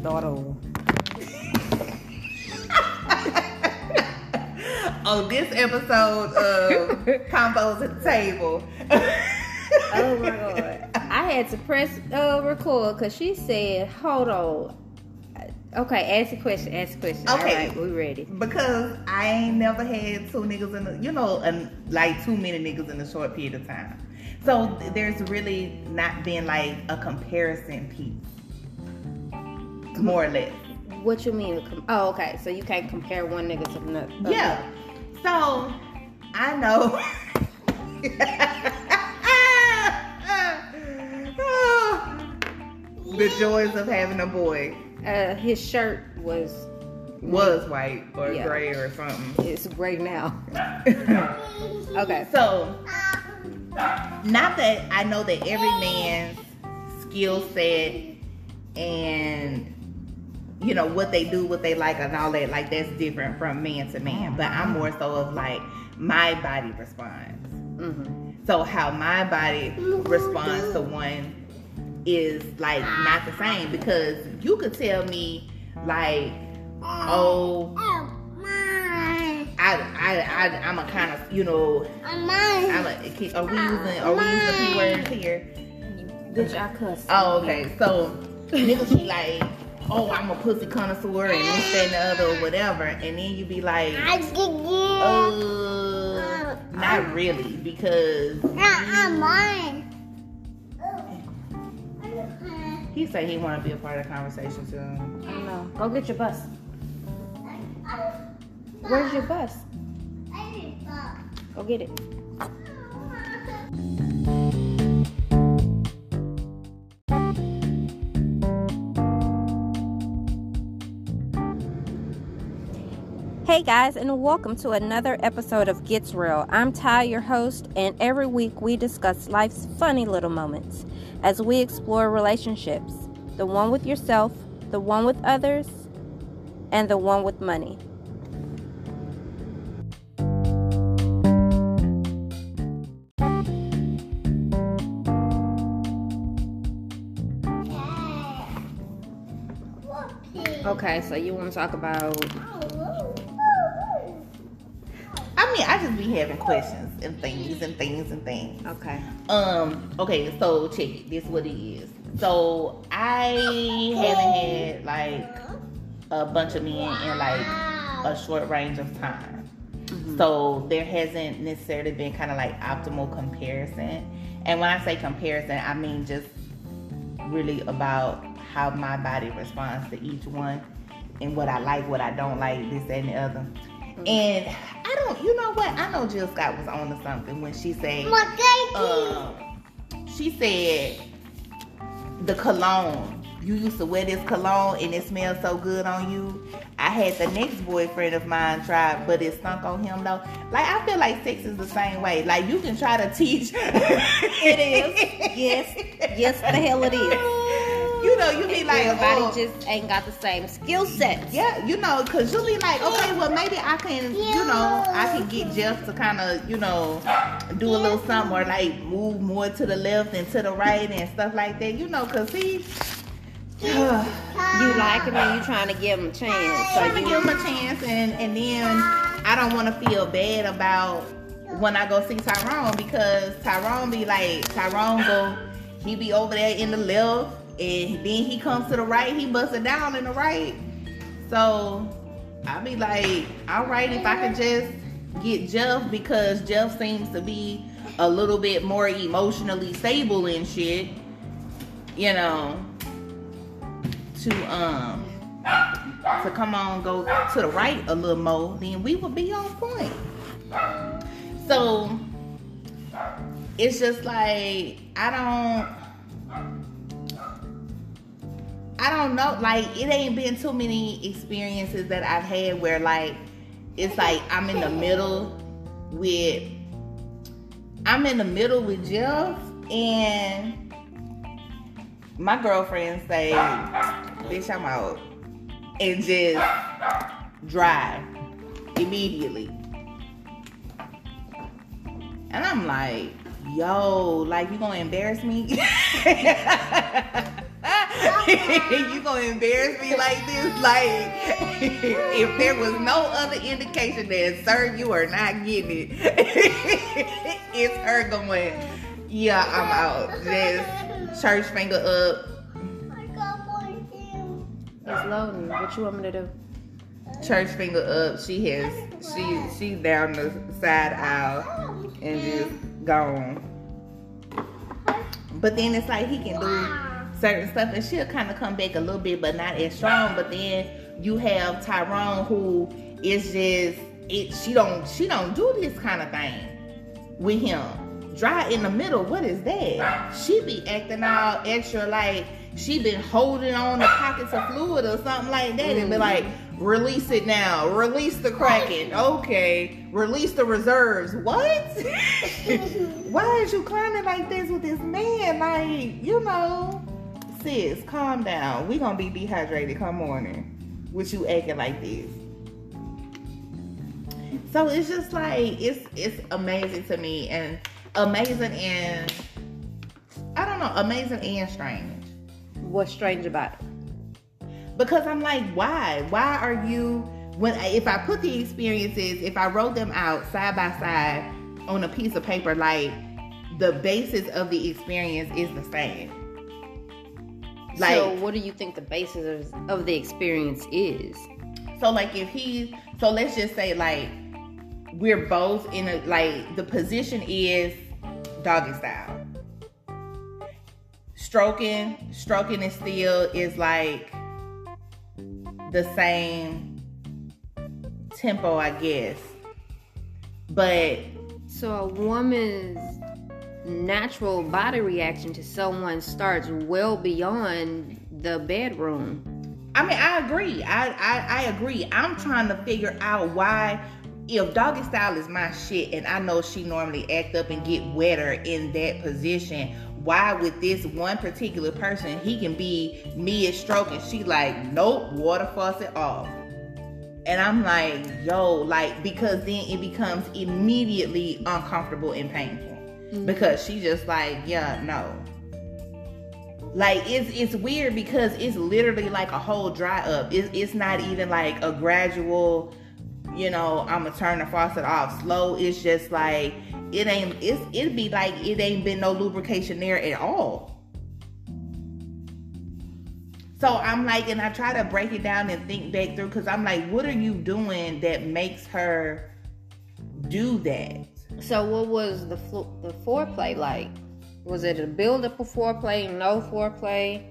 Start over. On this episode of Combos at the Table. Oh my god. I had to press uh, record because she said, hold on. Okay, ask a question, ask a question. Okay. All right, we ready. because I ain't never had two niggas in the, you know, and like too many niggas in a short period of time. So th- there's really not been like a comparison piece, more or less. What you mean? com- Oh, okay. So you can't compare one nigga to another. Yeah. So I know. the joys of having a boy Uh, his shirt was was white or Yeah. gray or something. it's gray now. Okay. So, not that I know that every man's skill set and you know what they do, what they like, and all that, like that's different from man to man. But I'm more so of like my body response. hmm So how my body responds to one is like not the same because you could tell me like, oh, I I, I I'm a kind of you know I'm a, are we using are we using p words here? Bitch, I cuss. Oh, okay. So niggas be like, oh, I'm a pussy connoisseur and this, that, and the other, or whatever, and then you be like, uh, not really, because he said he want to be a part of the conversation too. I don't know. Go get your bus. Where's your bus? Go get it. Hey guys, and welcome to another episode of Gets Real. I'm Ty, your host, and every week we discuss life's funny little moments as we explore relationships the one with yourself, the one with others, and the one with money. Okay, so you want to talk about I mean, I just be having questions and things and things and things. okay. Um, okay, so check it. This what it is. So I haven't had like a bunch of men in like a short range of time. So there hasn't necessarily been kind of like optimal comparison. And when I say comparison, I mean just really about how my body responds to each one and what I like, what I don't like, this, that, and the other. And I don't, you know what? I know Jill Scott was on to something when she said, um, she said the cologne. You used to wear this cologne and it smelled so good on you. I had the next boyfriend of mine try, but it stunk on him though. Like I feel like sex is the same way. Like you can try to teach. It is. Yes. Yes, the hell it is. You know, you be like, Everybody oh, just ain't got the same skill sets. Yeah, you know, cause you'll be like, okay, well maybe I can, you know, I can get Jeff to kind of, you know, do a little something or like move more to the left and to the right and stuff like that, you know, cause he You like him and you trying to give him a chance. So trying to you, give him a chance and and then I don't want to feel bad about when I go see Tyrone because Tyrone be like Tyrone go he be over there in the left and then he comes to the right he busts it down in the right so I be like all right if I could just get Jeff because Jeff seems to be a little bit more emotionally stable and shit you know to um to come on go to the right a little more, then we would be on point. So it's just like I don't I don't know, like it ain't been too many experiences that I've had where like it's like I'm in the middle with I'm in the middle with Jeff and my girlfriend say, bitch, I'm out. And just drive immediately. And I'm like, yo, like you gonna embarrass me? you gonna embarrass me like this? Like, if there was no other indication that, sir, you are not getting it, it's her going, yeah, I'm out. Just church finger up. It's loading. What you want me to do? Church finger up. She has, she, she's down the side aisle and just gone. But then it's like he can do certain stuff and she'll kind of come back a little bit, but not as strong. But then you have Tyrone who is just it. She don't she don't do this kind of thing with him. Dry in the middle. What is that? She be acting all extra like she been holding on the pockets of fluid or something like that, and be mm-hmm. like, release it now, release the kraken. Okay, release the reserves. What? Why is you climbing like this with this man? Like, you know, sis, calm down. We gonna be dehydrated come morning with you acting like this. So it's just like it's it's amazing to me and amazing and I don't know, amazing and strange. What's strange about it? Because I'm like, why? Why are you when if I put the experiences, if I wrote them out side by side on a piece of paper, like the basis of the experience is the same. Like, so what do you think the basis of, of the experience is? So like if he so let's just say like we're both in a like the position is doggy style. Stroking, stroking is still is like the same tempo, I guess. But so a woman's natural body reaction to someone starts well beyond the bedroom. I mean, I agree. I, I, I agree. I'm trying to figure out why if doggy style is my shit and I know she normally act up and get wetter in that position, why with this one particular person he can be mid stroke and she like, nope, water faucet off. And I'm like, yo, like because then it becomes immediately uncomfortable and painful. Because she just like, yeah, no. Like it's it's weird because it's literally like a whole dry up. It's it's not even like a gradual you know, I'm gonna turn the faucet off slow. It's just like it ain't. It's it'd be like it ain't been no lubrication there at all. So I'm like, and I try to break it down and think back through because I'm like, what are you doing that makes her do that? So what was the the foreplay like? Was it a build up of foreplay, no foreplay?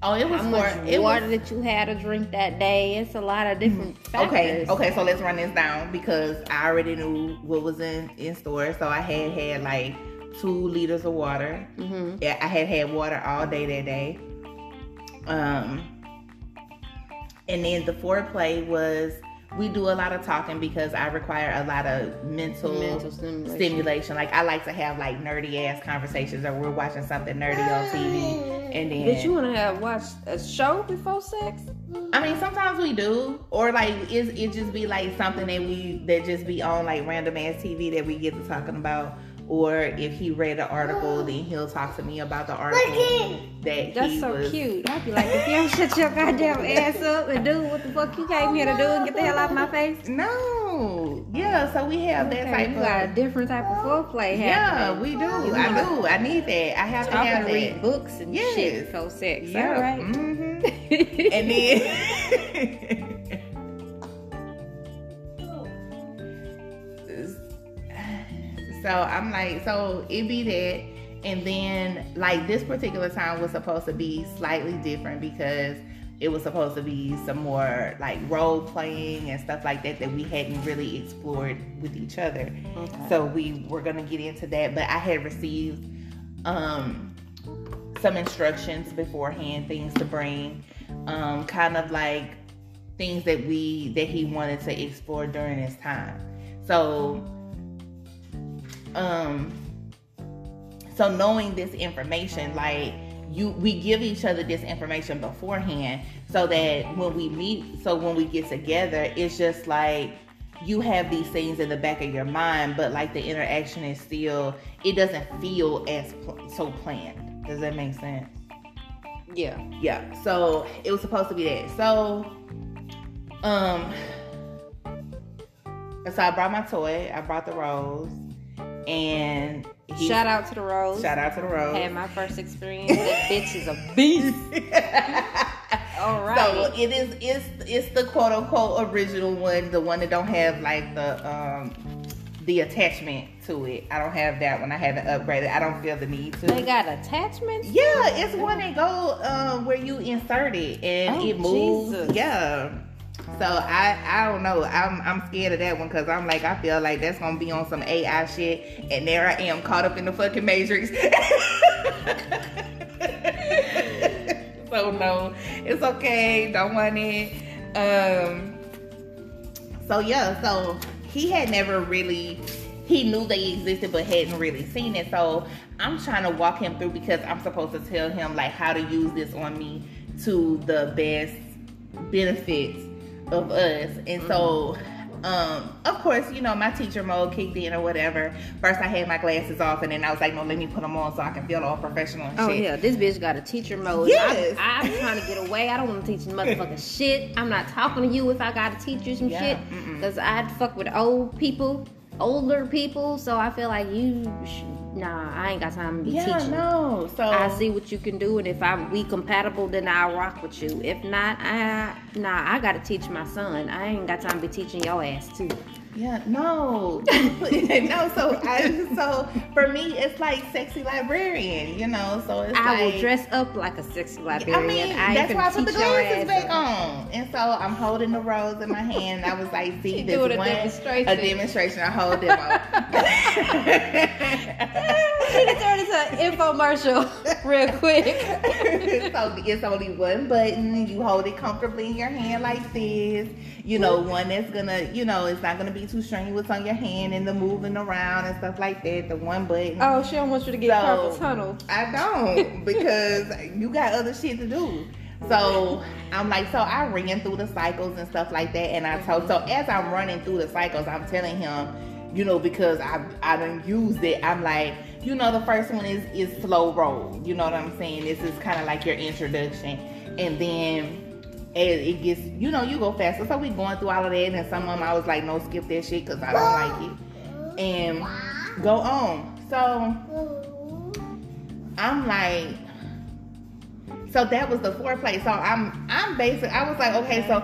Oh, it was how for, much it water was, that you had to drink that day. It's a lot of different mm-hmm. factors. Okay, okay. So let's run this down because I already knew what was in in store. So I had had like two liters of water. Mm-hmm. Yeah, I had had water all day that day. Um, and then the foreplay was we do a lot of talking because I require a lot of mental, mental stimulation. stimulation. Like I like to have like nerdy ass conversations, or we're watching something nerdy on TV, and then. Did you want to have watched a show before sex? I mean, sometimes we do, or like it it just be like something that we that just be on like random ass TV that we get to talking about or if he read an article, then he'll talk to me about the article that That's he so was. cute. I'd be like, if you don't shut your goddamn ass up and do what the fuck you came here to do and get the hell out of my face. No, yeah. So we have that type you of. got a different type of foreplay yeah, happening. we do. You I wanna do. I need that. I have to have and read books and Yes. shit before sex. Yeah. All right. hmm and then. so I'm like, so it be that. And then, like, this particular time was supposed to be slightly different because it was supposed to be some more like role playing and stuff like that that we hadn't really explored with each other. Okay. So we were gonna get into that, but I had received um, some instructions beforehand, things to bring, um, kind of like things that we that he wanted to explore during his time. So, um, so knowing this information, like you, we give each other this information beforehand, so that when we meet, so when we get together, it's just like you have these things in the back of your mind, but like the interaction is still, it doesn't feel as pl- so planned. Does that make sense? Yeah. Yeah. So it was supposed to be that. So, um, so I brought my toy. I brought the rose, and he, Shout out to the Rose. shout out to the rose. Had my first experience. that bitch is a beast. All right. So it is it's it's the quote unquote original one, the one that don't have like the um the attachment to it. I don't have that one. I haven't upgraded. I don't feel the need to. they got attachments. yeah, it's one that go um where you insert it and Oh, it moves. Jesus. Yeah. So I I don't know. I'm I'm scared of that one because I'm like I feel like that's gonna be on some AI shit, and there I am caught up in the fucking matrix. so no, it's okay. Don't want it. Um. So yeah, so he had never really. He knew they existed, but hadn't really seen it. So I'm trying to walk him through because I'm supposed to tell him like how to use this on me to the best benefits of us. And so, um, of course, you know, my teacher mode kicked in or whatever. First, I had my glasses off, and then I was like, no, let me put them on so I can feel all professional and Oh shit. yeah, this bitch got a teacher mode. Yes. I, I'm trying to get away. I don't want to teach motherfucking shit. I'm not talking to you if I gotta teach you some Yeah, shit. Cause I'd fuck with old people, older people. So I feel like you, sh- nah, I ain't got time to be Yeah, teaching. no. So I see what you can do, and if I'm we compatible, then I'll rock with you. If not, I nah, I gotta teach my son. I ain't got time to be teaching your ass too. Yeah, no, no. So, I, so for me, it's like sexy librarian, you know. So it's I like will dress up like a sexy librarian. I mean, I that's why I put the glasses back up. on, and so I'm holding the rose in my hand. I was like, "See, this doing a one, demonstration. a demonstration, a whole demo." He can turn into an infomercial real quick. so it's only one button. You hold it comfortably in your hand like this. You know, one that's gonna, you know, it's not gonna be too strenuous on your hand and the moving around and stuff like that. The one button. Oh, she don't want you to get So- carpal tunnel. I don't because you got other shit to do. So I'm like, so I ran through the cycles and stuff like that, and I mm-hmm. told. So as I'm running through the cycles, I'm telling him, you know, because I I done used it. I'm like, you know, the first one is is slow roll. You know what I'm saying? This is kind of like your introduction, and then. As it gets, you know, you go faster. So we going through all of that, and some of them I was like, no, skip that shit because I don't like it, and go on. So I'm like, so that was the foreplay. So I'm I'm basic. I was like, okay, so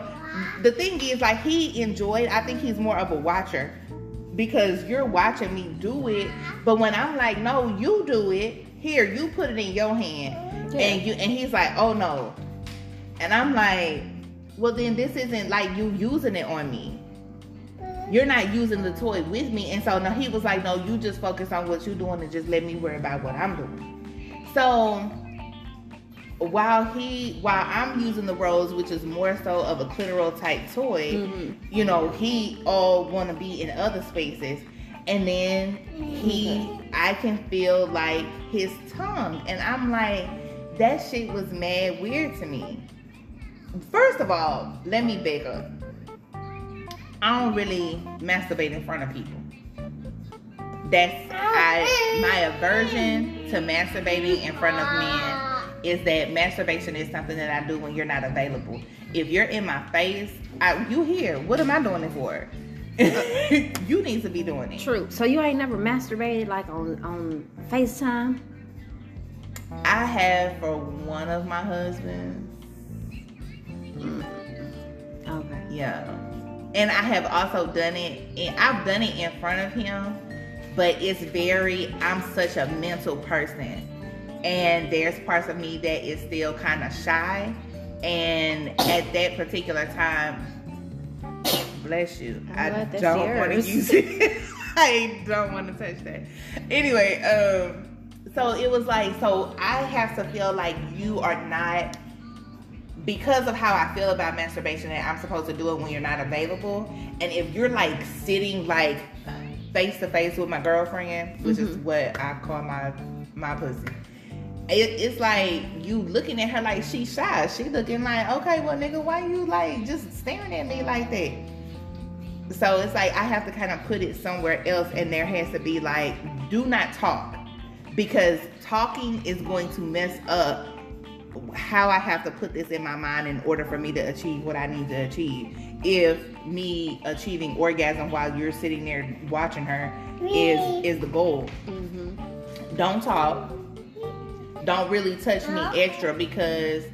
the thing is like he enjoyed. I think he's more of a watcher because you're watching me do it. But when I'm like, no, you do it. Here, you put it in your hand, Yeah. and you and he's like, oh no, and I'm like, well then this isn't like you using it on me. You're not using the toy with me. And so now he was like, no, you just focus on what you're doing and just let me worry about what I'm doing. So while he while I'm using the rose, which is more so of a clitoral type toy, Mhm. you know, he all wanna be in other spaces. And then he I can feel like his tongue. And I'm like, that shit was mad weird to me. First of all, let me back up. I don't really masturbate in front of people. That's I my aversion to masturbating in front of men is that masturbation is something that I do when you're not available. If you're in my face, I, you here. What am I doing it for? you need to be doing it. True. So you ain't never masturbated like on on FaceTime? I have for one of my husbands. Okay. Yeah. And I have also done it, and I've done it in front of him, but it's very, I'm such a mental person. And there's parts of me that is still kind of shy. And at that particular time, bless you, I'm I don't want to use it. I don't want to touch that. Anyway, um, so it was like, so I have to feel like you are not because of how I feel about masturbation and I'm supposed to do it when you're not available. And if you're like sitting like face to face with my girlfriend, which is mm-hmm. what I call my my pussy. It, it's like you looking at her like she's shy. She looking like, okay, well, nigga, why you like just staring at me like that? So it's like I have to kind of put it somewhere else, and there has to be like, do not talk, because talking is going to mess up how I have to put this in my mind in order for me to achieve what I need to achieve. If me achieving orgasm while you're sitting there watching her is is the goal. Mm-hmm. Don't talk. Don't really touch me extra because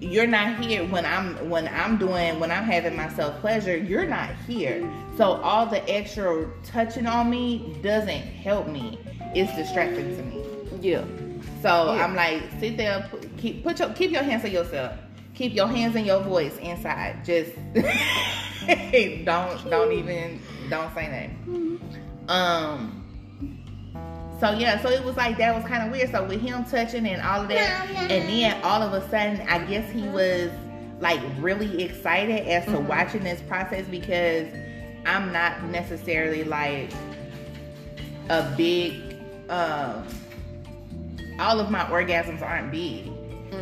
you're not here when I'm when I'm doing when I'm having my self pleasure. You're not here, so all the extra touching on me doesn't help me. It's distracting to me. Yeah. So Yeah. I'm like, sit there, keep put your keep your hands on yourself. Keep your hands and your voice inside. Just don't don't even don't say that. Um. So yeah, so it was like that was kind of weird. So with him touching and all of that, and then all of a sudden, I guess he was like really excited as to watching this process because I'm not necessarily like a big. Um, all of my orgasms aren't big.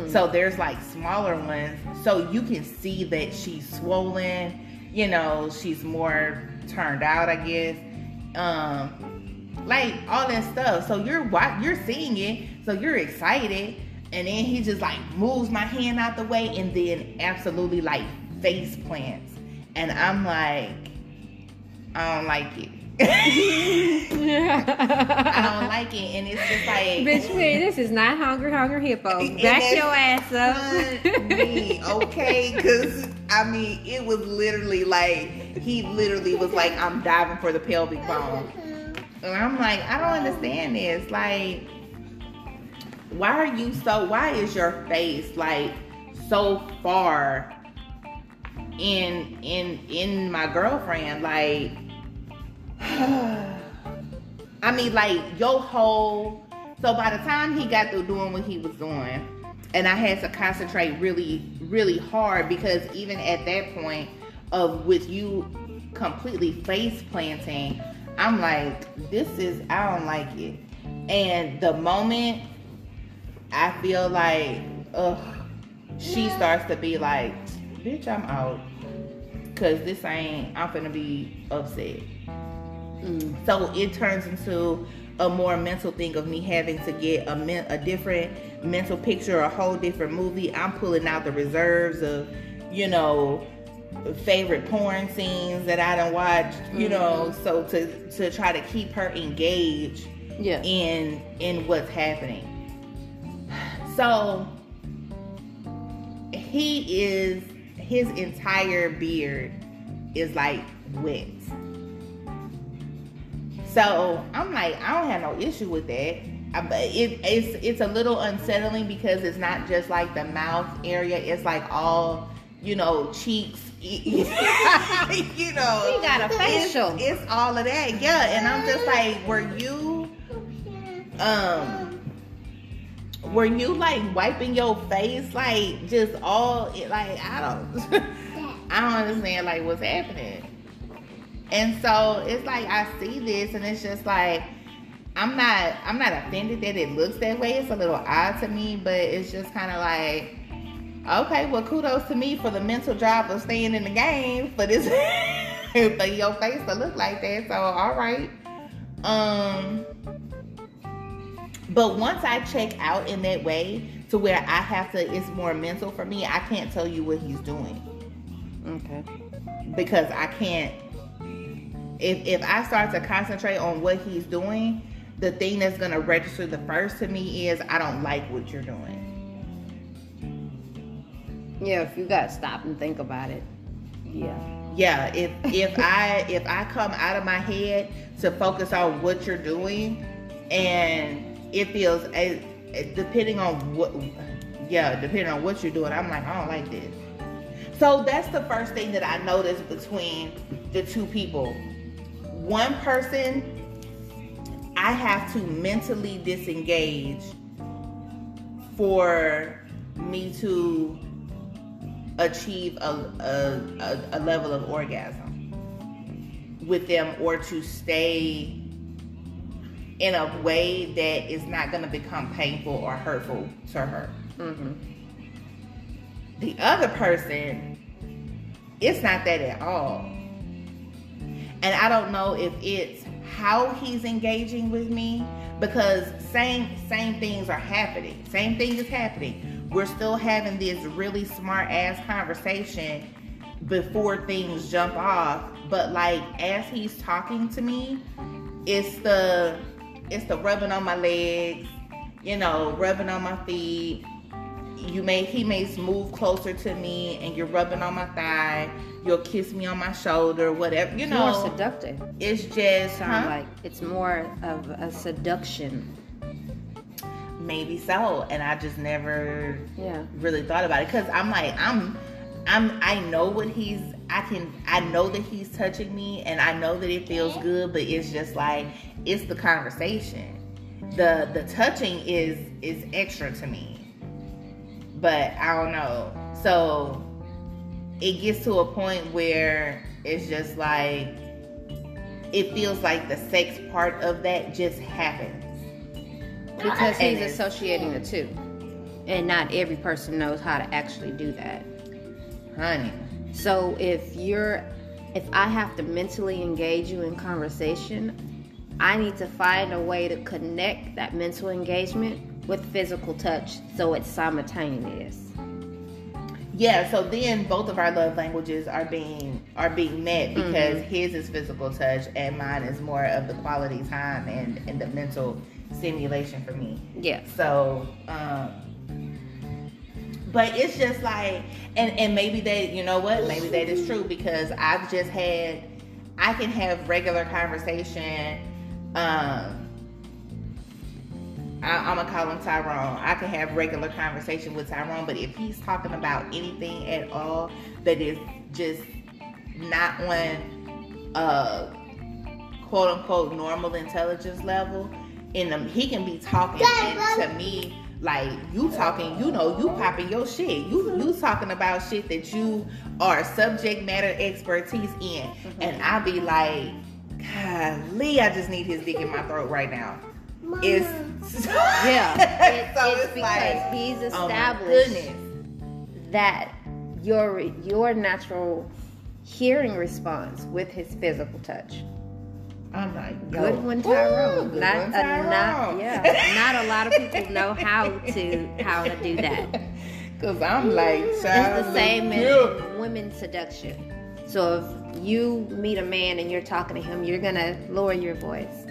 So there's like smaller ones. So you can see that she's swollen, you know, she's more turned out, I guess. Um like all that stuff. So you're you're seeing it, so you're excited, and then he just like moves my hand out the way and then absolutely like face plants. And I'm like I don't like it. I don't like it and it's just like Bitch, man, this is not Hungry Hungry Hippo. Back that's your ass up. Me, okay? Because I mean, it was literally like he literally was like, "I'm diving for the pelvic bone," and I'm like, I don't understand this. Like, why are you so? Why is your face like so far in in in my girlfriend? Like, I mean, like your whole. So by the time he got through doing what he was doing, and I had to concentrate really, really hard because even at that point of with you completely face planting, I'm like, this is I don't like it. And the moment I feel like, ugh, she starts to be like, bitch, I'm out. Cause this ain't I'm gonna be upset. Mm. So it turns into a more mental thing of me having to get a, men- a different mental picture, a whole different movie. I'm pulling out the reserves of, you know, favorite porn scenes that I don't watch, you mm-hmm. know, so to to try to keep her engaged Yeah. in in what's happening. So he is his entire beard is like wet. So I'm like, I don't have no issue with that. But it, it's it's a little unsettling because it's not just like the mouth area; it's like all you know, cheeks. you know, He got a it's- facial. It's, all of that, yeah. And I'm just like, were you, um, were you like wiping your face, like just all, like I don't, I don't understand like what's happening. And so it's like I see this, and it's just like I'm not, I'm not offended that it looks that way. It's a little odd to me, but it's just kind of like. Okay, well, kudos to me for the mental job of staying in the game for this for your face to look like that. So, all right. Um, but once I check out in that way to where I have to, it's more mental for me. I can't tell you what he's doing Okay. because I can't. If if I start to concentrate on what he's doing, the thing that's gonna register the first to me is I don't like what you're doing. Yeah, if you got to stop and think about it. Yeah. yeah if if i if i come out of my head to focus on what you're doing and it feels a, depending on what yeah depending on what you're doing i'm like i don't like this so that's the first thing that i noticed between the two people one person i have to mentally disengage for me to achieve a, a, a, a level of orgasm with them or to stay in a way that is not going to become painful or hurtful to her. Mm-hmm. The other person, it's not that at all. And I don't know if it's how he's engaging with me because same same things are happening. Same thing is happening. we're still having this really smart ass conversation before things jump off. But like as he's talking to me, it's the it's the rubbing on my legs, you know, rubbing on my feet. You may he may move closer to me and you're rubbing on my thigh. You'll kiss me on my shoulder, whatever. You It's know, more seductive. it's just huh? like it's more of a seduction. maybe so, and I just never Yeah. really thought about it because I'm like I'm I'm I know what he's I can I know that he's touching me and I know that it feels good, but it's just like it's the conversation. The the touching is is extra to me. But I don't know. So it gets to a point where it's just like it feels like the sex part of that just happens. Because he's associating the two. And not every person knows how to actually do that. Honey. So if you're if I have to mentally engage you in conversation, I need to find a way to connect that mental engagement with physical touch so it's simultaneous. Yeah, so then both of our love languages are being are being met because his is physical touch and mine is more of the quality time and, and the mental stimulation for me. Yeah. So, um but it's just like and and maybe that you know what maybe that is true because I've just had I can have regular conversation um I, I'm gonna call him Tyrone. I can have regular conversation with Tyrone, but if he's talking about anything at all that is just not on uh quote unquote normal intelligence level, in them he can be talking and to me like you talking, you know, you popping your shit. You you talking about shit that you are subject matter expertise in, and I be like, golly, I just need his dick in my throat right now. It's Yeah. It- so it's it's, because like he's oh established goodness. that your your natural hearing response with his physical touch. I'm like, yo, Good one, ooh, Tyrone. good not, one, a- not yeah. not a lot of people know how to how to do that. Cause I'm like, It's the same cute. women's seduction. So if you meet a man and you're talking to him, you're gonna lower your voice.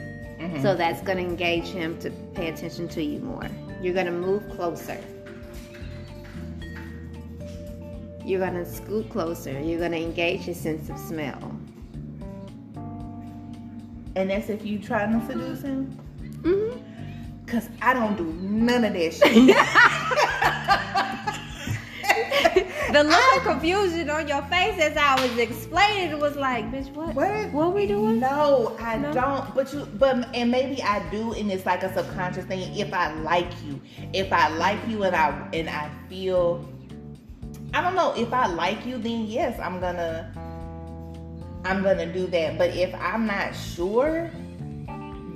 Mhm. So that's gonna engage him to pay attention to you more. You're gonna move closer. You're gonna scoot closer. You're gonna engage his sense of smell. and that's if you try to seduce him. Mm-hmm. Cause I don't do none of that shit. The look of confusion on your face as I was explaining it was like, bitch, what? What? What we doing? No, I No? don't. But you, but and maybe I do, and it's like a subconscious thing. If I like you, if I like you, and I and I feel, I don't know. If I like you, then yes, I'm gonna, I'm gonna do that. But if I'm not sure,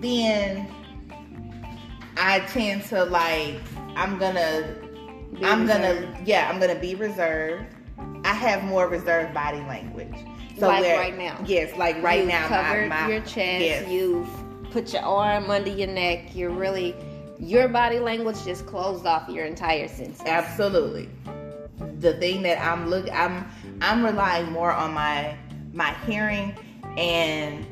then I tend to like, I'm gonna Be I'm reserved. gonna yeah, I'm gonna be reserved. I have more reserved body language. So Like right now. Yes, like right You've now. covered my, my, your chest. Yes. You've put your arm under your neck. You're really, your body language just closed off your entire senses. Absolutely. The thing that I'm look I'm I'm relying more on my my hearing and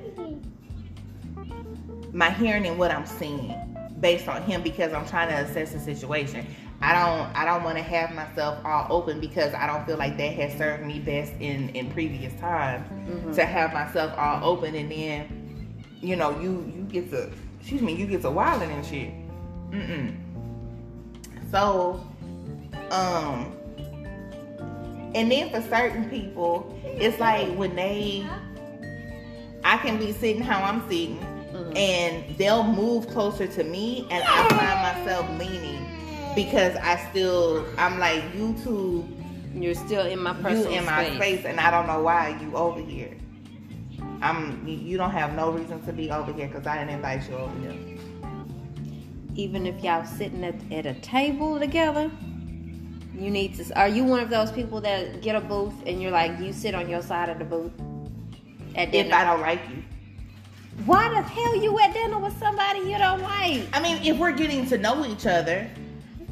my hearing and what I'm seeing based on him because I'm trying to assess the situation. I don't I don't want to have myself all open because I don't feel like that has served me best in in previous times to have myself all open and then you know you you get to excuse me you get to wilding and shit. Mm-mm. So um and then for certain people it's like when they I can be sitting how I'm sitting Mm-hmm. and they'll move closer to me and I find myself leaning because I still I'm like you two You're still in my personal you in my space. space and I don't know why you over here. I'm you- you don't have no reason to be over here because I didn't invite you over here. Even if y'all sitting at, at a table together, you need to. Are you one of those people that get a booth and you're like, you sit on your side of the booth at dinner? If I don't like you. Why the hell you at dinner with somebody you don't like? I mean, if we're getting to know each other,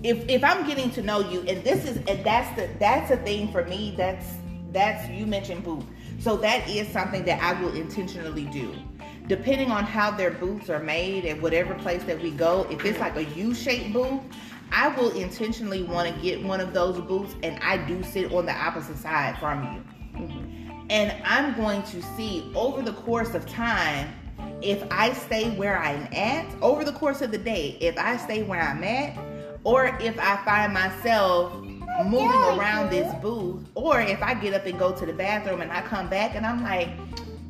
if if I'm getting to know you, and this is and that's the that's a thing for me. That's that's you mentioned boot, so that is something that I will intentionally do. Depending on how their boots are made at whatever place that we go, if it's like a U-shaped boot, I will intentionally want to get one of those boots, and I do sit on the opposite side from you. Mm-hmm. And I'm going to see over the course of time if I stay where I'm at, over the course of the day, if I stay where I'm at, or if I find myself moving around this booth, or if I get up and go to the bathroom and I come back and I'm like,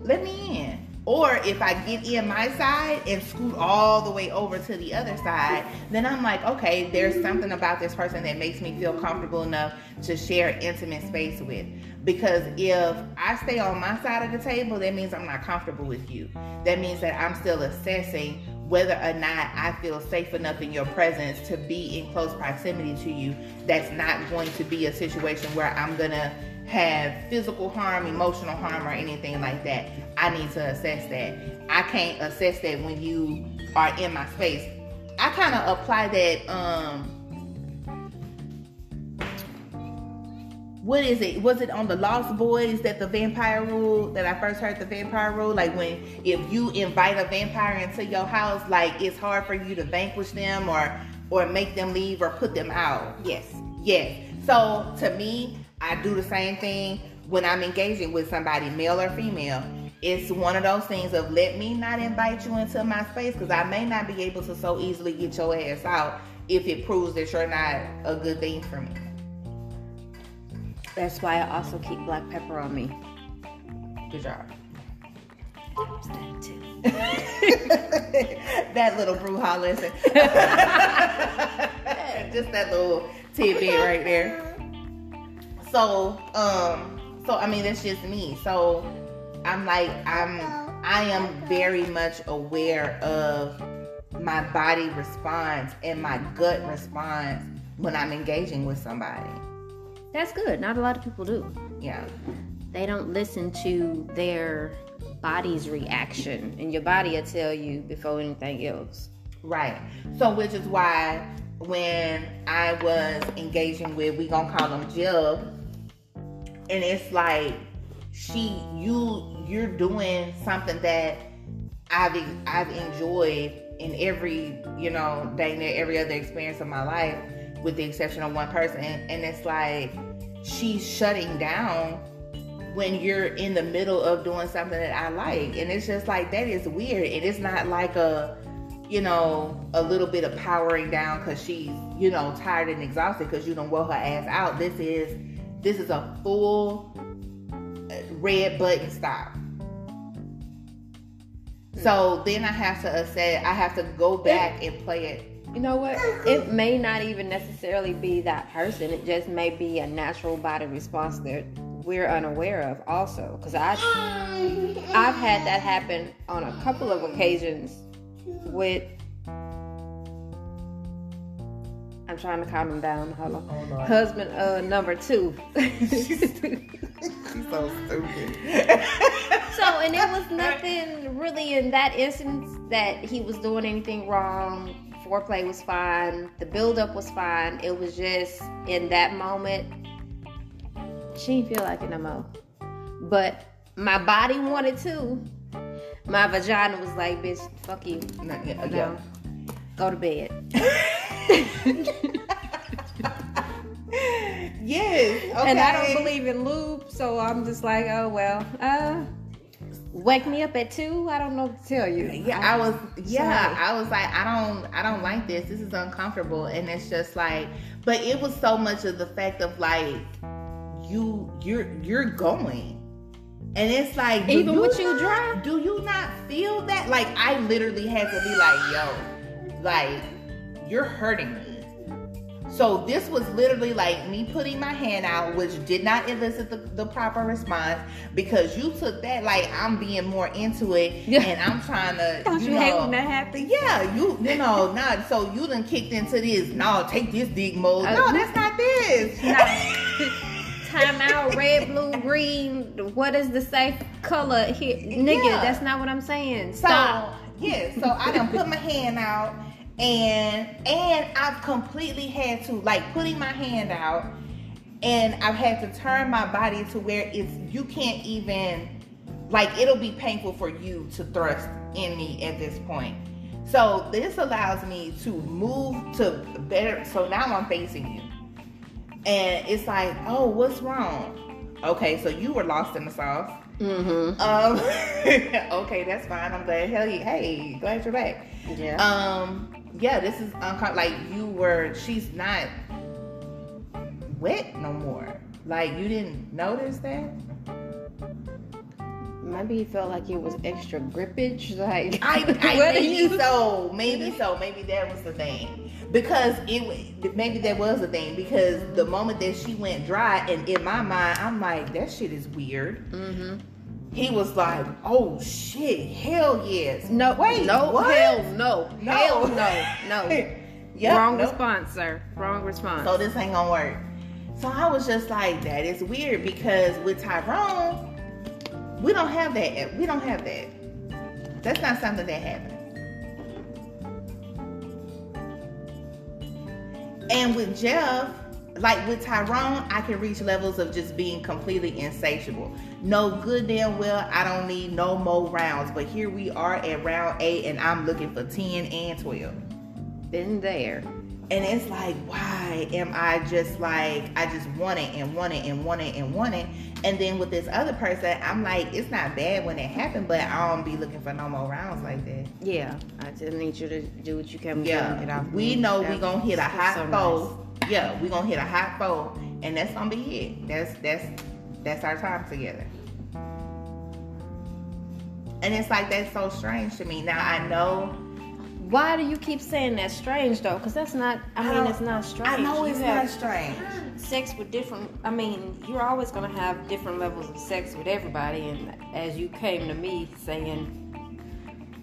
let me in. Or if I get in my side and scoot all the way over to the other side, then I'm like, okay, there's something about this person that makes me feel comfortable enough to share intimate space with. Because if I stay on my side of the table, that means I'm not comfortable with you. That means that I'm still assessing whether or not I feel safe enough in your presence to be in close proximity to you. That's not going to be a situation where I'm going to have physical harm, emotional harm, or anything like that. I need to assess that. I can't assess that when you are in my space. I kind of apply that. Um, what is it? Was it on the Lost Boys that the vampire rule that I first heard the vampire rule? Like when if you invite a vampire into your house, like it's hard for you to vanquish them or or make them leave or put them out. Yes. Yes. So to me, I do the same thing when I'm engaging with somebody, male or female. It's one of those things of let me not invite you into my space because I may not be able to so easily get your ass out if it proves that you're not a good thing for me. That's why I also keep black pepper on me. Good job. That too. that little brouhaha lesson. Just that little tidbit right there. So, um, so I mean that's just me. So I'm like I'm I am very much aware of my body response and my gut response when I'm engaging with somebody. That's good. Not a lot of people do. Yeah. They don't listen to their body's reaction, and your body will tell you before anything else. Right. So, which is why when I was engaging with, we gonna call them Jill, and it's like she, you, you're doing something that I've I've enjoyed in every you know dang near every other experience of my life with the exception of one person. And it's like she's shutting down when you're in the middle of doing something that I like. And it's just like that is weird. And it's not like a you know, a little bit of powering down because she's, you know, tired and exhausted because you don't wear her ass out. This is this is a full uh, red button stop. So then I have to say I have to go back and play it you know what? It may not even necessarily be that person. It just may be a natural body response that we're unaware of also. Because I, I've had that happen on a couple of occasions with. I'm trying to calm him down. Hold on. Oh, Husband uh, number two. She's so stupid. so, and it was nothing really in that instance that he was doing anything wrong foreplay was fine. The buildup was fine. It was just in that moment, she didn't feel like it no more. But my body wanted to. My vagina was like, bitch, fuck you. No, yeah, no. Go to bed. yes. Okay. And I don't believe in lube, so I'm just like, oh well. Uh wake me up at two. I don't know what to tell you. Yeah, I was. Yeah, I was like, I don't, I don't like this. This is uncomfortable, and it's just like, but it was so much of the fact of like, you, you're, you're going. And it's like even with you drive, do you not feel that? Like I literally had to be like, yo, like you're hurting me so this was literally like me putting my hand out, which did not elicit the, the proper response because you took that like I'm being more into it yeah. and I'm trying to. Don't you, you know, hate when that happens? Yeah, you you know not so you done kicked into this. No, take this dick mode. Uh, no, that's not this. time out, red, blue, green. What is the safe color here, nigga? Yeah. That's not what I'm saying. Stop. So, yeah, so I done put my hand out and and I've completely had to like putting my hand out and I've had to turn my body to where it's you can't even like it'll be painful for you to thrust in me at this point. So this allows me to move to better so now I'm facing you. And it's like, oh, what's wrong? Okay, so you were lost in the sauce. Mm-hmm. Um okay, that's fine. I'm glad hell yeah, hey, glad you're back. Yeah. Um, yeah, this is uncom- like you were. She's not wet no more. Like you didn't notice that. Maybe he felt like it was extra grippage. Like I, I maybe you- so, maybe so, maybe that was the thing. Because it maybe that was the thing because the moment that she went dry and in my mind I'm like that shit is weird. Mhm. He was like, "Oh shit, hell yes." No, wait, no, what? hell no, No. hell no, no. Yep, Wrong nope. response, sir. Wrong response. So this ain't gonna work. So I was just like, that is weird because with Tyrone, we don't have that. We don't have that. That's not something that happens. And with Jeff, like with Tyrone, I can reach levels of just being completely insatiable. No good damn well, I don't need no more rounds. But here we are at round eight, and I'm looking for 10 and 12. Been there. And it's like, why am I just like, I just want it and want it and want it and want it. And then with this other person, I'm like, it's not bad when it happened, but I don't be looking for no more rounds like that. Yeah, I just need you to do what you can. and get Yeah. off We know we gonna hit a hot so foe. Yeah, we gonna hit a hot foe. And that's gonna be it. That's that's that's our time together. And it's like that's so strange to me. Now I know. Why do you keep saying that's strange though? Because that's not. I, I mean, it's not strange. I know it's not strange. sex with different. I mean, you're always gonna have different levels of sex with everybody. And as you came to me saying,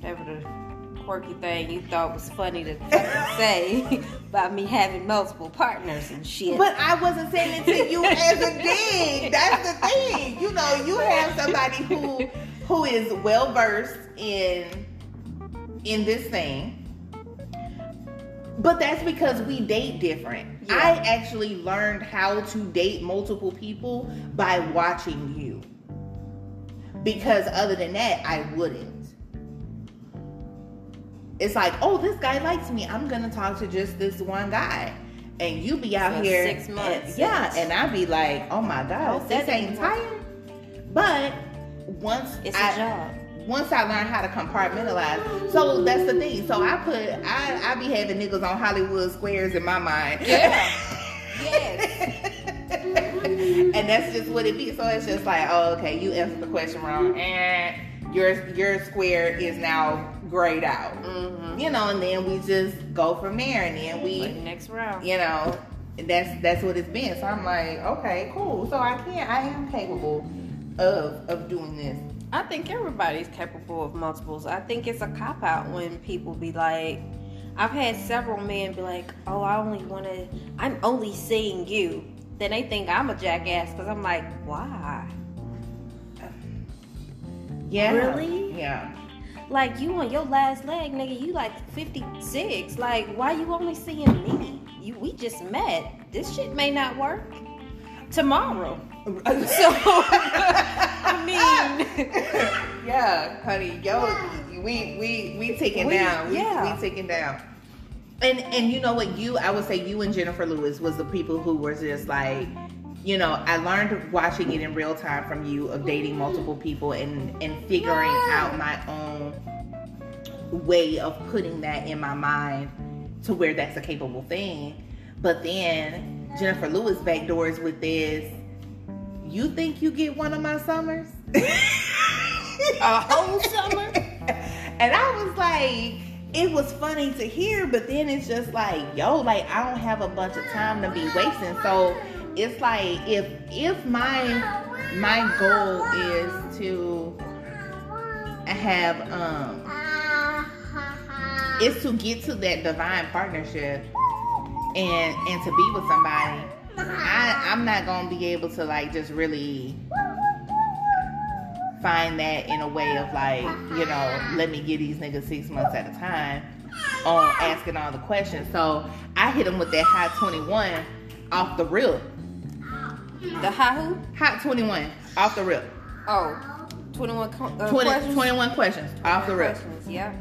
whatever the quirky thing you thought was funny to say about me having multiple partners and shit. But I wasn't saying it to you as a dig. That's the thing. You know, you have somebody who who is well versed in in this thing. But that's because we date different. Yeah. I actually learned how to date multiple people by watching you. Because other than that, I wouldn't. It's like, oh, this guy likes me. I'm gonna talk to just this one guy. And you be out So here six months, and- yeah, and I be like, oh my god, this ain't tired. But once it's I, a job. once I learned how to compartmentalize, so that's the thing. So I put I I be having niggas on Hollywood squares in my mind. Yeah. Yes. and that's just what it be. So it's just like, oh, okay, you answered the question wrong, and your your square is now grayed out. Mm-hmm. You know, and then we just go from there, and then we next round. you know that's that's what it's been so i'm like okay cool so i can i am capable of of doing this I think everybody's capable of multiples. I think it's a cop out when people be like, I've had several men be like, "Oh, I only want to. I'm only seeing you." Then they think I'm a jackass because I'm like, "Why? yeah Really? yeah Like you on your last leg, nigga? You like 56. Like why you only seeing me? You we just met. This shit may not work tomorrow. So I mean, yeah honey yo we we we taking We- down we, yeah. we taking down and and you know what you i would say you and jennifer lewis was the people who were just like you know i learned watching it in real time from you of dating multiple people and and figuring out my own way of putting that in my mind to where that's a capable thing but then jennifer lewis backdoors with this you think you get one of my summers a whole summer. and I was like, it was funny to hear, but then it's just like, yo, like I don't have a bunch of time to be wasting. So it's like if if my my goal is to have um is to get to that divine partnership and and to be with somebody, I I'm not gonna be able to like just really find that in a way of like, you know, let me get these niggas six months at a time. on asking all the questions. So I hit him with that high 21 off the rip. The hot who? Hot 21 off the rip. Oh, 21 uh, 20, questions? 21 questions off the rip. Questions, yeah.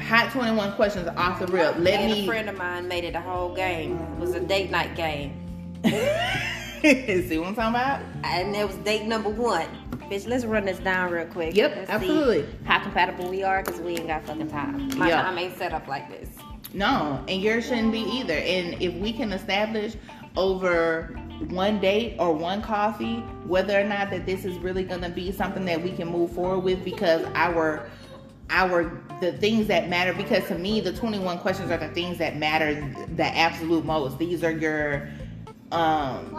Hot 21 questions off the rip. Let and me. a friend of mine made it a whole game. It was a date night game. See what I'm talking about? And it was date number one. Bitch, let's run this down real quick. Yep, Let's absolutely. how compatible we are because we ain't got fucking time. My Yeah. time ain't set up like this. No, and yours shouldn't be either. And if we can establish over one date or one coffee whether or not that this is really going to be something that we can move forward with because our our the things that matter because to me the 21 questions are the things that matter the absolute most. These are your um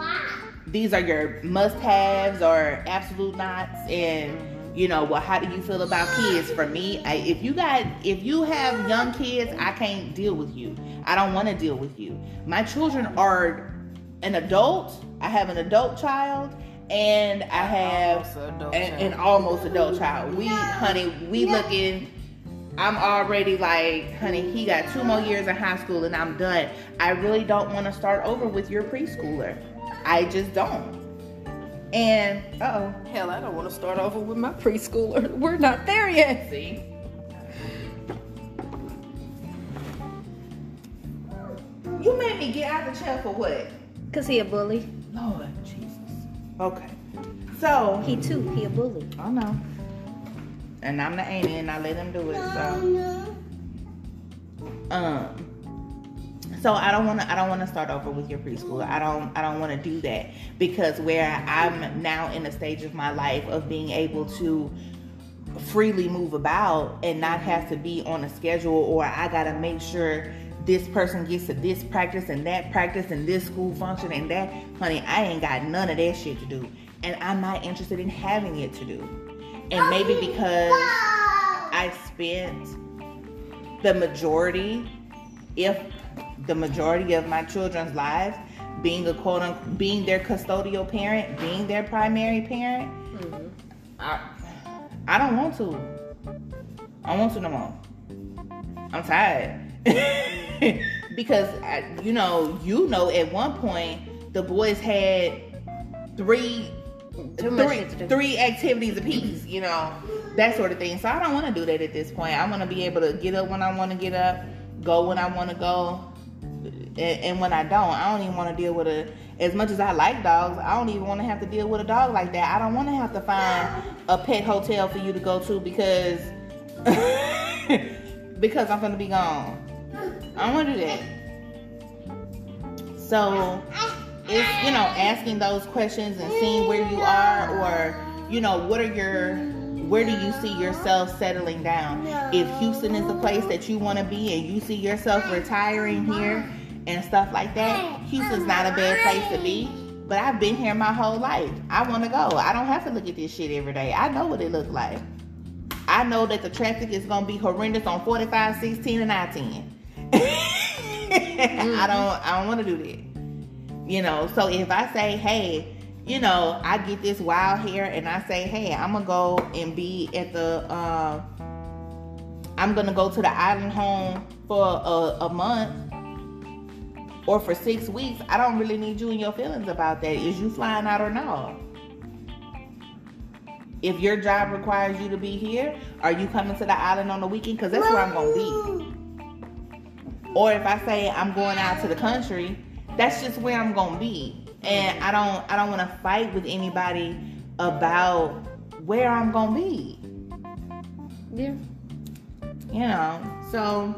these are your must-haves or absolute nots and you know well how do you feel about kids? For me I, if you got if you have young kids i can't deal with you. I don't want to deal with you. My children are an adult i have an adult child and i have Almost an an, almost adult child we honey we looking I'm already like, honey, he got two more years in high school and I'm done. I really don't want to start over with your preschooler. I just don't. And uh oh. Hell, I don't want to start over with my preschooler. We're not there yet. See? You made me get out of the chair for what? Cause he a bully. Lord Jesus. Okay. So He too. He a bully. I know. And I'm the auntie and I let him do it. So um so I don't want to I don't want to start over with your preschool. I don't I don't want to do that because where I'm now in a stage of my life of being able to freely move about and not have to be on a schedule or I got to make sure this person gets to this practice and that practice and this school function and that honey I ain't got none of that shit to do and I'm not interested in having it to do. And maybe because I spent the majority, if the majority of my children's lives being a quote unquote, being their custodial parent, being their primary parent, mm-hmm. I, I don't want to. I don't want to no more. I'm tired. because, I, you know, you know, at one point, the boys had three three, three activities apiece, you know, that sort of thing. So I don't want to do that at this point. I want to be able to get up when I want to get up, go when I want to go, and, and when I don't, I don't even want to deal with a. As much as I like dogs, I don't even want to have to deal with a dog like that. I don't want to have to find a pet hotel for you to go to because because I'm gonna be gone. I want to do that. So it's you know asking those questions and seeing where you are or you know what are your where do you see yourself settling down? If houston is the place that you want to be and you see yourself retiring here and stuff like that houston's not a bad place to be but i've been here my whole life. I want to go. I don't have to look at this shit every day. I know what it looks like. I know that the traffic is going to be horrendous on 45 16 and i-10 i don't i don't want to do that you know, so if I say, hey, you know, I get this wild hair and I say, hey, I'm gonna go and be at the, uh, I'm gonna go to the island home for a, a month or for six weeks, I don't really need you and your feelings about that. Is you flying out or no? If your job requires you to be here, are you coming to the island on the weekend? Because that's where I'm gonna be. Or if I say I'm going out to the country, that's just where I'm gonna be. And I don't I don't wanna fight with anybody about where I'm gonna be. Yeah. You know. So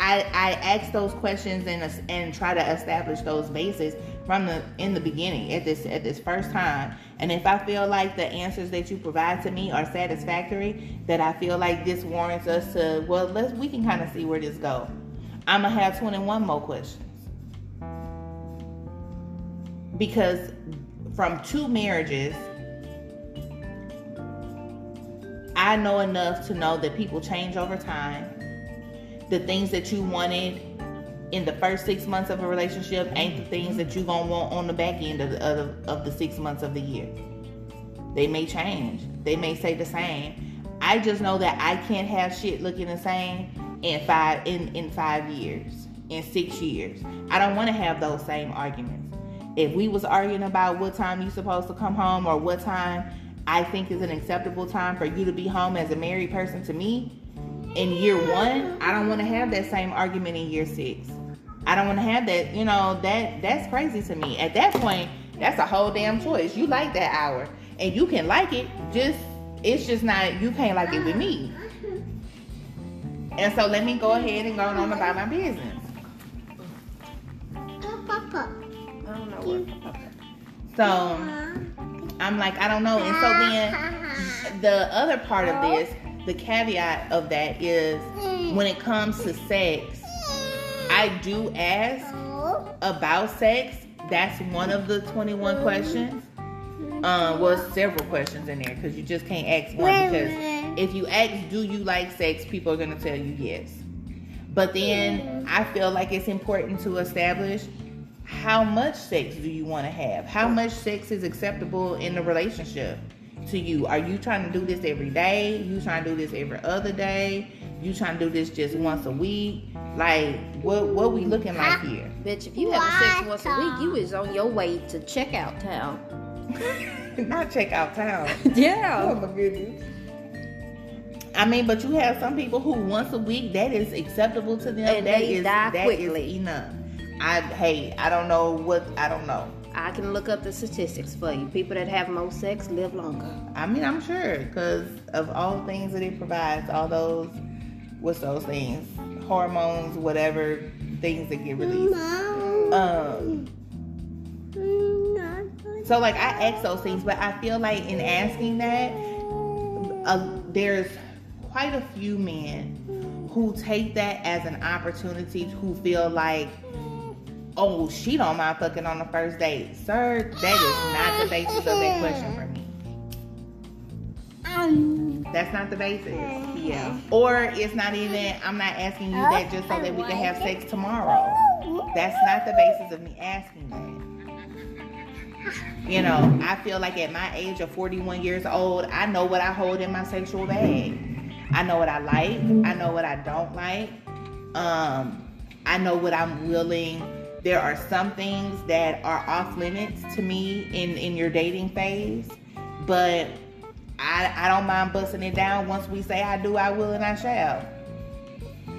I I ask those questions and and try to establish those bases from the in the beginning at this at this first time. And if I feel like the answers that you provide to me are satisfactory, that I feel like this warrants us to well let's we can kind of see where this go. I'm gonna have 21 more questions because from two marriages I know enough to know that people change over time. The things that you wanted in the first six months of a relationship ain't the things that you're gonna want on the back end of the, of, of the six months of the year. They may change. They may say the same. I just know that I can't have shit looking the same in five in in five years, in six years. I don't want to have those same arguments. If we was arguing about what time you supposed to come home or what time I think is an acceptable time for you to be home as a married person to me in year one, I don't want to have that same argument in year six. I don't want to have that, you know, that that's crazy to me. At that point, that's a whole damn choice. You like that hour and you can like it, just it's just not you can't like it with me. And so let me go ahead and go on about my business. So I'm like, I don't know. And so then the other part of this, the caveat of that is when it comes to sex, I do ask about sex. That's one of the 21 questions. Um, well, several questions in there because you just can't ask one because if you ask, do you like sex, people are going to tell you yes. But then I feel like it's important to establish how much sex do you want to have? How much sex is acceptable in the relationship to you? Are you trying to do this every day? You trying to do this every other day? You trying to do this just once a week? Like what what we looking like here? Bitch, if you have sex once a week, you is on your way to checkout town. Not checkout town. Yeah. Oh my goodness. I mean, but you have some people who once a week that is acceptable to them. And that they is die that is quickly. enough. I hey, I don't know what I don't know. I can look up the statistics for you. People that have more sex live longer. I mean, I'm sure because of all the things that it provides, all those what's those things, hormones, whatever things that get released. Um, so like I ask those things, but I feel like in asking that, uh, there's quite a few men who take that as an opportunity who feel like, oh, she don't mind fucking on the first date, sir. That is not the basis of that question for me. That's not the basis. Yeah. Or it's not even, I'm not asking you that just so that we can have sex tomorrow. That's not the basis of me asking that. You know, I feel like at my age of 41 years old, I know what I hold in my sexual bag. I know what I like. I know what I don't like. Um, I know what I'm willing. There are some things that are off limits to me in in your dating phase, but I I don't mind busting it down once we say I do, I will, and I shall.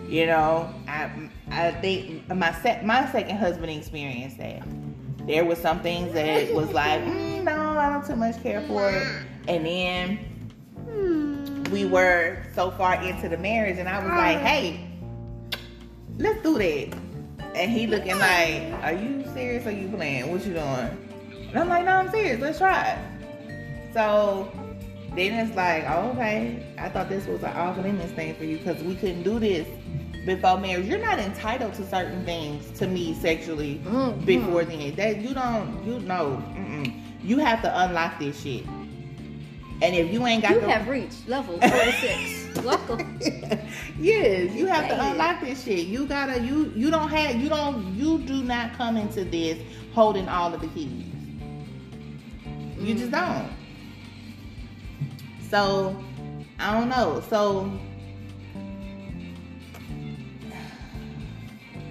You know, I I think my sec, my second husband experienced that. There was some things that was like, mm, no, I don't too much care for it, and then we were so far into the marriage, and I was like, hey, let's do that. And he looking like, are you serious? Or you playing? What you doing? And I'm like, no, I'm serious. Let's try it. So then it's like, oh, okay, I thought this was an off limits thing for you because we couldn't do this before marriage. You're not entitled to certain things to me sexually Mhm. before then. That you don't, you know, you have to unlock this shit. And if you ain't got You the have reached level 46. Welcome. yes, you have to unlock this shit. You gotta you you don't have you don't you do not come into this holding all of the keys. You just mm. don't. So I don't know. So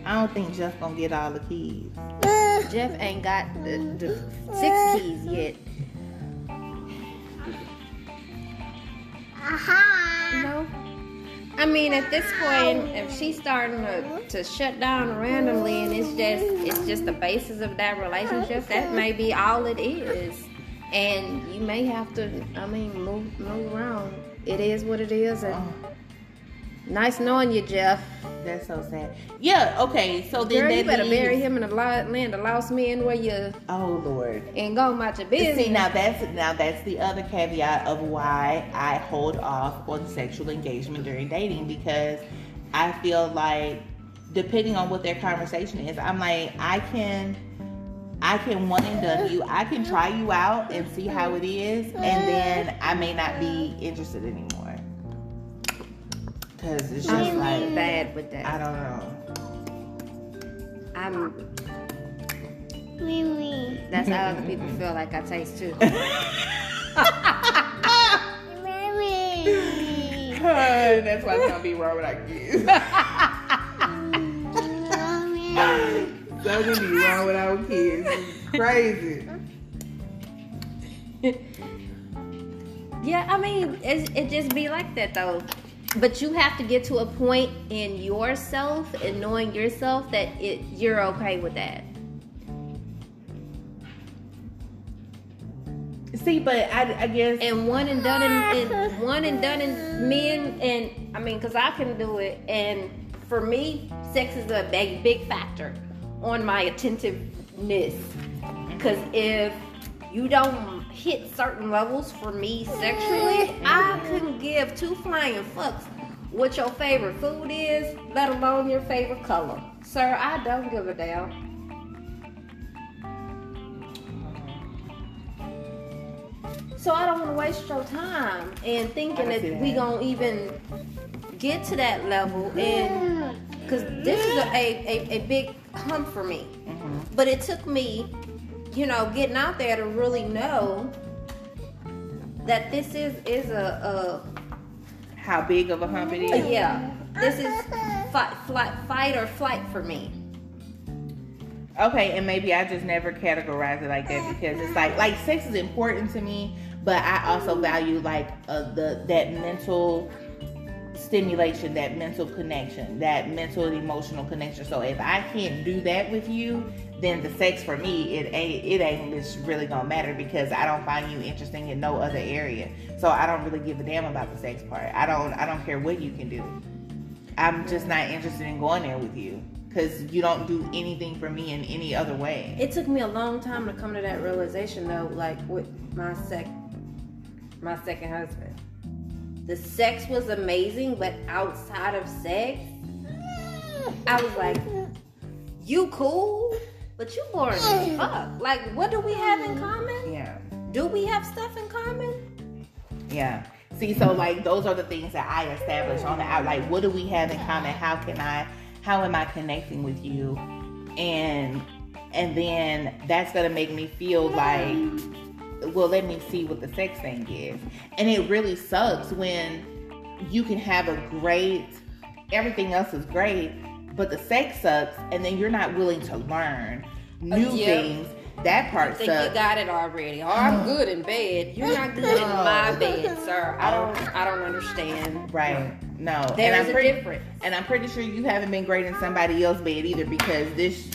I don't think Jeff gonna get all the keys. Jeff ain't got the, the six keys yet. No. I mean, at this point, if she's starting to, to shut down randomly, and it's just it's just the basis of that relationship, that may be all it is. And you may have to, I mean, move move around. It is what it is, and nice knowing you, Jeff. that's so sad. Yeah. Okay. So then Girl, you better leaves- bury him in lo- land of lost men where you Oh Lord. ain't go about your business. See now that's now that's the other caveat of why I hold off on sexual engagement during dating because I feel like depending on what their conversation is, I'm like I can I can one and done you. I can try you out and see how it is, and then I may not be interested anymore. Cause it's just I'm like bad with that. I don't know. I'm. That's how other people feel like I taste too. That's why it's gonna be wrong without kids. Something be wrong without kids. It's crazy. Yeah, I mean, it, it just be like that though. But you have to get to a point in yourself and knowing yourself that it you're okay with that. See, but I, I guess And one and done and, ah. in one and done and men and I mean, cause I can do it. And for me, sex is a big big factor on my attentiveness. Cause if you don't hit certain levels for me sexually, I couldn't give two flying fucks what your favorite food is, let alone your favorite color. Sir, I don't give a damn. So I don't want to waste your time and thinking that, that. we gonna even get to that level and because this is a, a, a, big hump for me. Mhm. But it took me, you know, getting out there to really know that this is is a, a how big of a hump it is. yeah, this is fight, flight, fight or flight for me. Okay, and maybe I just never categorize it like that because it's like like sex is important to me, but I also value like uh, the that mental stimulation, that mental connection, that mental and emotional connection. So if I can't do that with you, then the sex for me it ain't it ain't just really gonna matter because I don't find you interesting in no other area. So I don't really give a damn about the sex part. I don't I don't care what you can do. I'm just not interested in going there with you because you don't do anything for me in any other way. It took me a long time to come to that realization though, like with my sec my second husband. The sex was amazing, but outside of sex, I was like, You cool, but you boring as fuck. Like, what do we have in common? Yeah, Do we have stuff in common? yeah. See, so like those are the things that I establish on the out. Like, what do we have in common? How can I? How am I connecting with you? And and then that's gonna make me feel like, well, let me see what the sex thing is. And it really sucks when you can have a great, everything else is great, but the sex sucks, and then you're not willing to learn uh, new yeah. things. That part I think sucks. you got it already. Oh, I'm good in bed. You're not good in my bed, sir. I don't. I don't understand. Right. No. There and is I'm a pretty, difference. And I'm pretty sure you haven't been great in somebody else's bed either because this,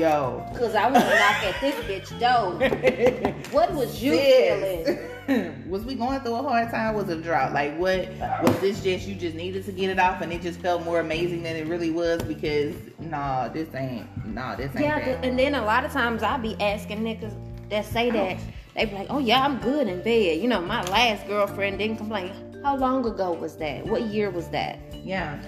yo. Cause I want to knock at this bitch door. What was you feeling? Was we going through a hard time? Was a drought? Like what? Was this just you just needed to get it off and it just felt more amazing than it really was? Because nah, this ain't. Nah, this ain't. Yeah, and then a lot of times I be asking niggas that say that they be like, "Oh yeah, I'm good in bed." You know, my last girlfriend didn't complain. How long ago was that? What year was that? Yeah.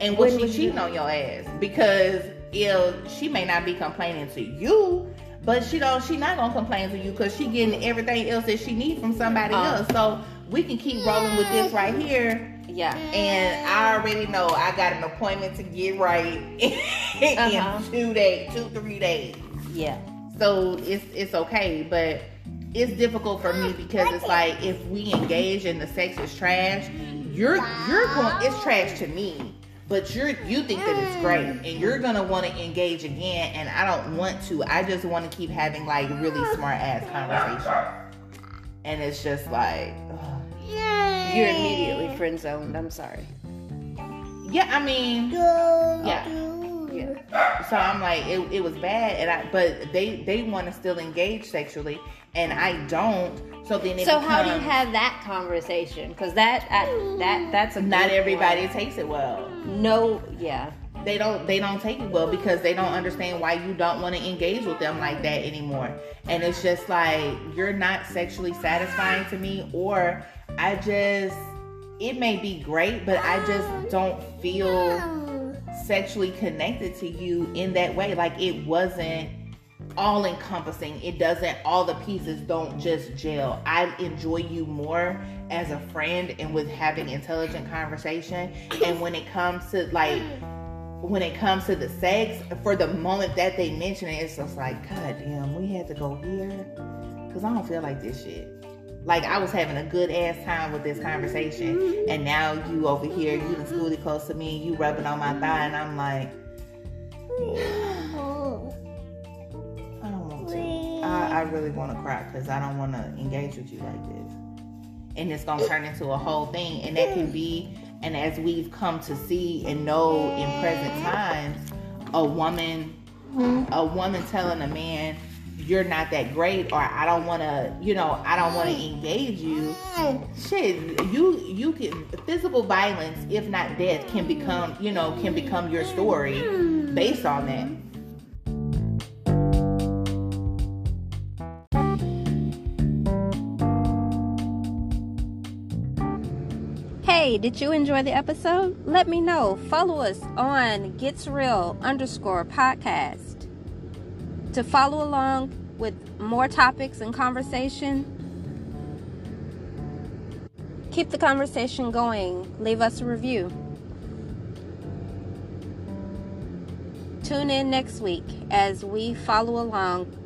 And was When she cheating on your ass? Because if she may not be complaining to you, but she don't she not gonna complain to you because she getting everything else that she needs from somebody Uh. else. So we can keep rolling with this right here. Yeah. And I already know I got an appointment to get right in Uh-huh. two days, two, three days. Yeah. So it's it's okay, but it's difficult for me because it's like if we engage and the sex is trash, you're you're going it's trash to me. But you're you think that it's great and you're gonna want to engage again and I don't want to. I just want to keep having like really smart ass conversation. And it's just like ugh. You're immediately friend zoned. I'm sorry. Yeah, I mean yeah. Yeah. So I'm like, it, it was bad, and I but they they want to still engage sexually, and I don't. So then So how do you have that conversation? Because that I, that that's a not everybody one. takes it well. No. Yeah. They don't they don't take it well because they don't understand why you don't want to engage with them like that anymore. And it's just like you're not sexually satisfying to me or I just it may be great, but I just don't feel sexually connected to you in that way. Like it wasn't all encompassing. It doesn't all the pieces don't just gel. I enjoy you more as a friend and with having intelligent conversation. And when it comes to like when it comes to the sex, for the moment that they mention it, it's just like, God damn, we had to go here. Cause I don't feel like this shit. like I was having a good ass time with this conversation, and now you over here, you done scooted close to me, you rubbing on my thigh, and I'm like, I, I really want to cry because I don't want to engage with you like this, and it's gonna turn into a whole thing, and that can be, and as we've come to see and know in present times, a woman, a woman telling a man you're not that great or I don't want to, you know, I don't want to engage you. Shit, you you can physical violence, if not death, can become, you know, can become your story based on that. Hey, did you enjoy the episode? Let me know. Follow us on Gets Real underscore podcast to follow along with more topics and conversation. Keep the conversation going. Leave us a review. Tune in next week as we follow along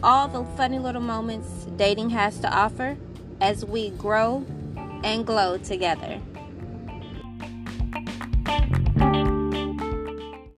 all the funny little moments dating has to offer as we grow and glow together.